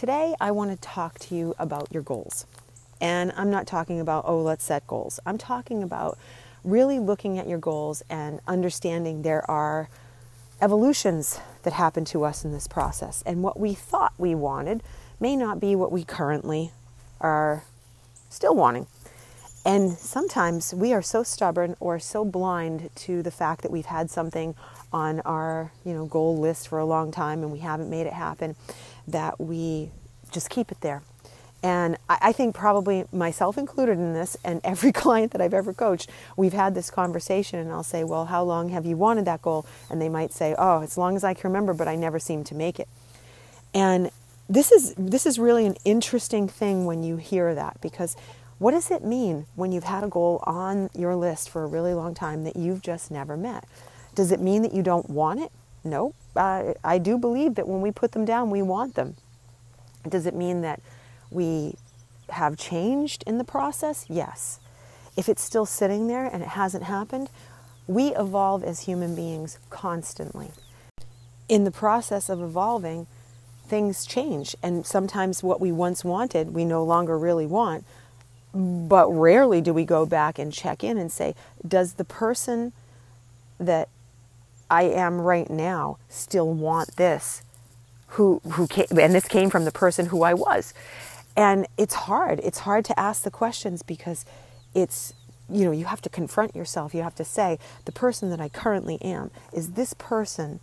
Today, I want to talk to you about your goals. And I'm not talking about, oh, let's set goals. I'm talking about really looking at your goals and understanding there are evolutions that happen to us in this process. And what we thought we wanted may not be what we currently are still wanting. And sometimes we are so stubborn or so blind to the fact that we've had something on our, you know, goal list for a long time and we haven't made it happen that we just keep it there. And I think probably myself included in this, and every client that I've ever coached, we've had this conversation, and I'll say, Well, how long have you wanted that goal? And they might say, Oh, as long as I can remember, but I never seem to make it. And this is, this is really an interesting thing when you hear that because what does it mean when you've had a goal on your list for a really long time that you've just never met? Does it mean that you don't want it? No. Uh, I do believe that when we put them down, we want them. Does it mean that we have changed in the process? Yes. If it's still sitting there and it hasn't happened, we evolve as human beings constantly. In the process of evolving, things change, and sometimes what we once wanted, we no longer really want. But rarely do we go back and check in and say, does the person that I am right now still want this who who came, and this came from the person who I was. And it's hard. It's hard to ask the questions because it's you know, you have to confront yourself. You have to say, the person that I currently am, is this person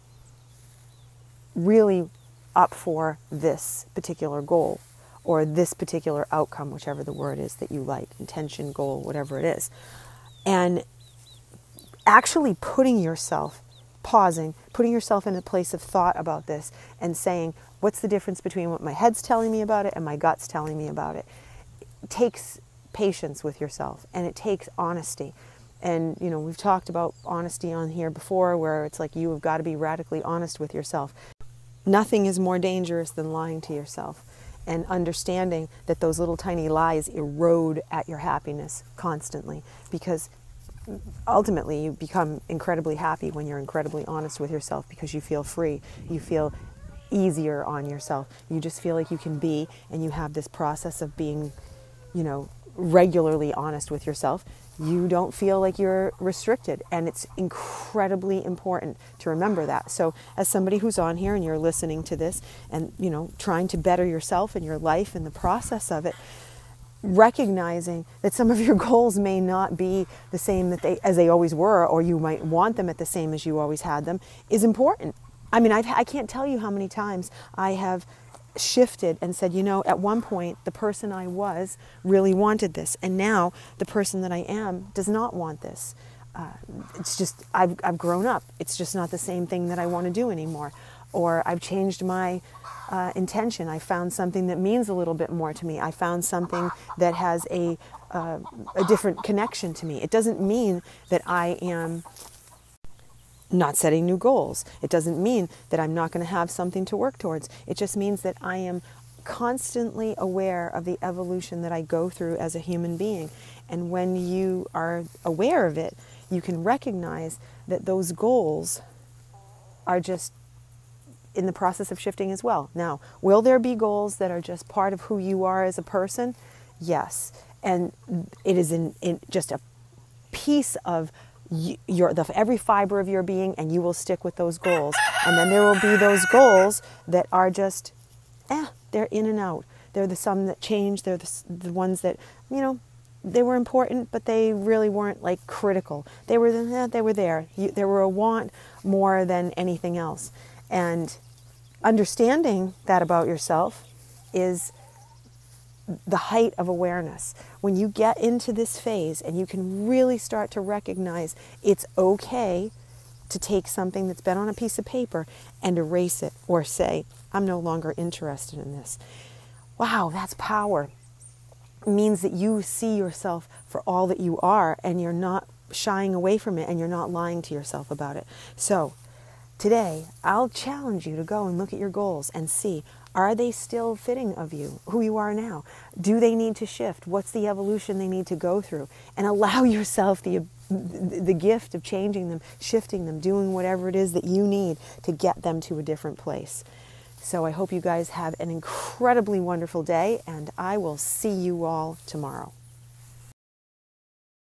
really up for this particular goal or this particular outcome, whichever the word is that you like, intention, goal, whatever it is. And actually putting yourself pausing, putting yourself in a place of thought about this and saying, what's the difference between what my head's telling me about it and my gut's telling me about it? It takes patience with yourself and it takes honesty. And, you know, we've talked about honesty on here before where it's like you have got to be radically honest with yourself. Nothing is more dangerous than lying to yourself and understanding that those little tiny lies erode at your happiness constantly because ultimately you become incredibly happy when you're incredibly honest with yourself because you feel free. You feel easier on yourself. You just feel like you can be and you have this process of being you know regularly honest with yourself. You don't feel like you're restricted and it's incredibly important to remember that. So as somebody who's on here and you're listening to this and you know trying to better yourself and your life in the process of it recognizing that some of your goals may not be the same that they as they always were or you might want them at the same as you always had them is important. I mean I've, i can not tell you how many times i have shifted and said you know at one point the person i was really wanted this and now the person that i am does not want this. Uh, it's just I've, I've grown up. It's just not the same thing that i want to do anymore or i've changed my uh, intention. I found something that means a little bit more to me. I found something that has a, uh, a different connection to me. It doesn't mean that I am not setting new goals. It doesn't mean that I'm not going to have something to work towards. It just means that I am constantly aware of the evolution that I go through as a human being. And when you are aware of it, you can recognize that those goals are just in the process of shifting as well. Now, will there be goals that are just part of who you are as a person? Yes. And it is in, in just a piece of your the, every fiber of your being and you will stick with those goals. And then there will be those goals that are just eh, they're in and out. They're the some that change, they're the, the ones that, you know, they were important, but they really weren't like critical. They were, eh, they were there. You, they were a want more than anything else. And understanding that about yourself is the height of awareness. When you get into this phase and you can really start to recognize it's okay to take something that's been on a piece of paper and erase it or say, I'm no longer interested in this. Wow, that's power. It means that you see yourself for all that you are and you're not shying away from it and you're not lying to yourself about it. So, today, I'll challenge you to go and look at your goals and see are they still fitting of you, who you are now? Do they need to shift? What's the evolution they need to go through? And allow yourself the, the gift of changing them, shifting them, doing whatever it is that you need to get them to a different place. So I hope you guys have an incredibly wonderful day, and I will see you all tomorrow.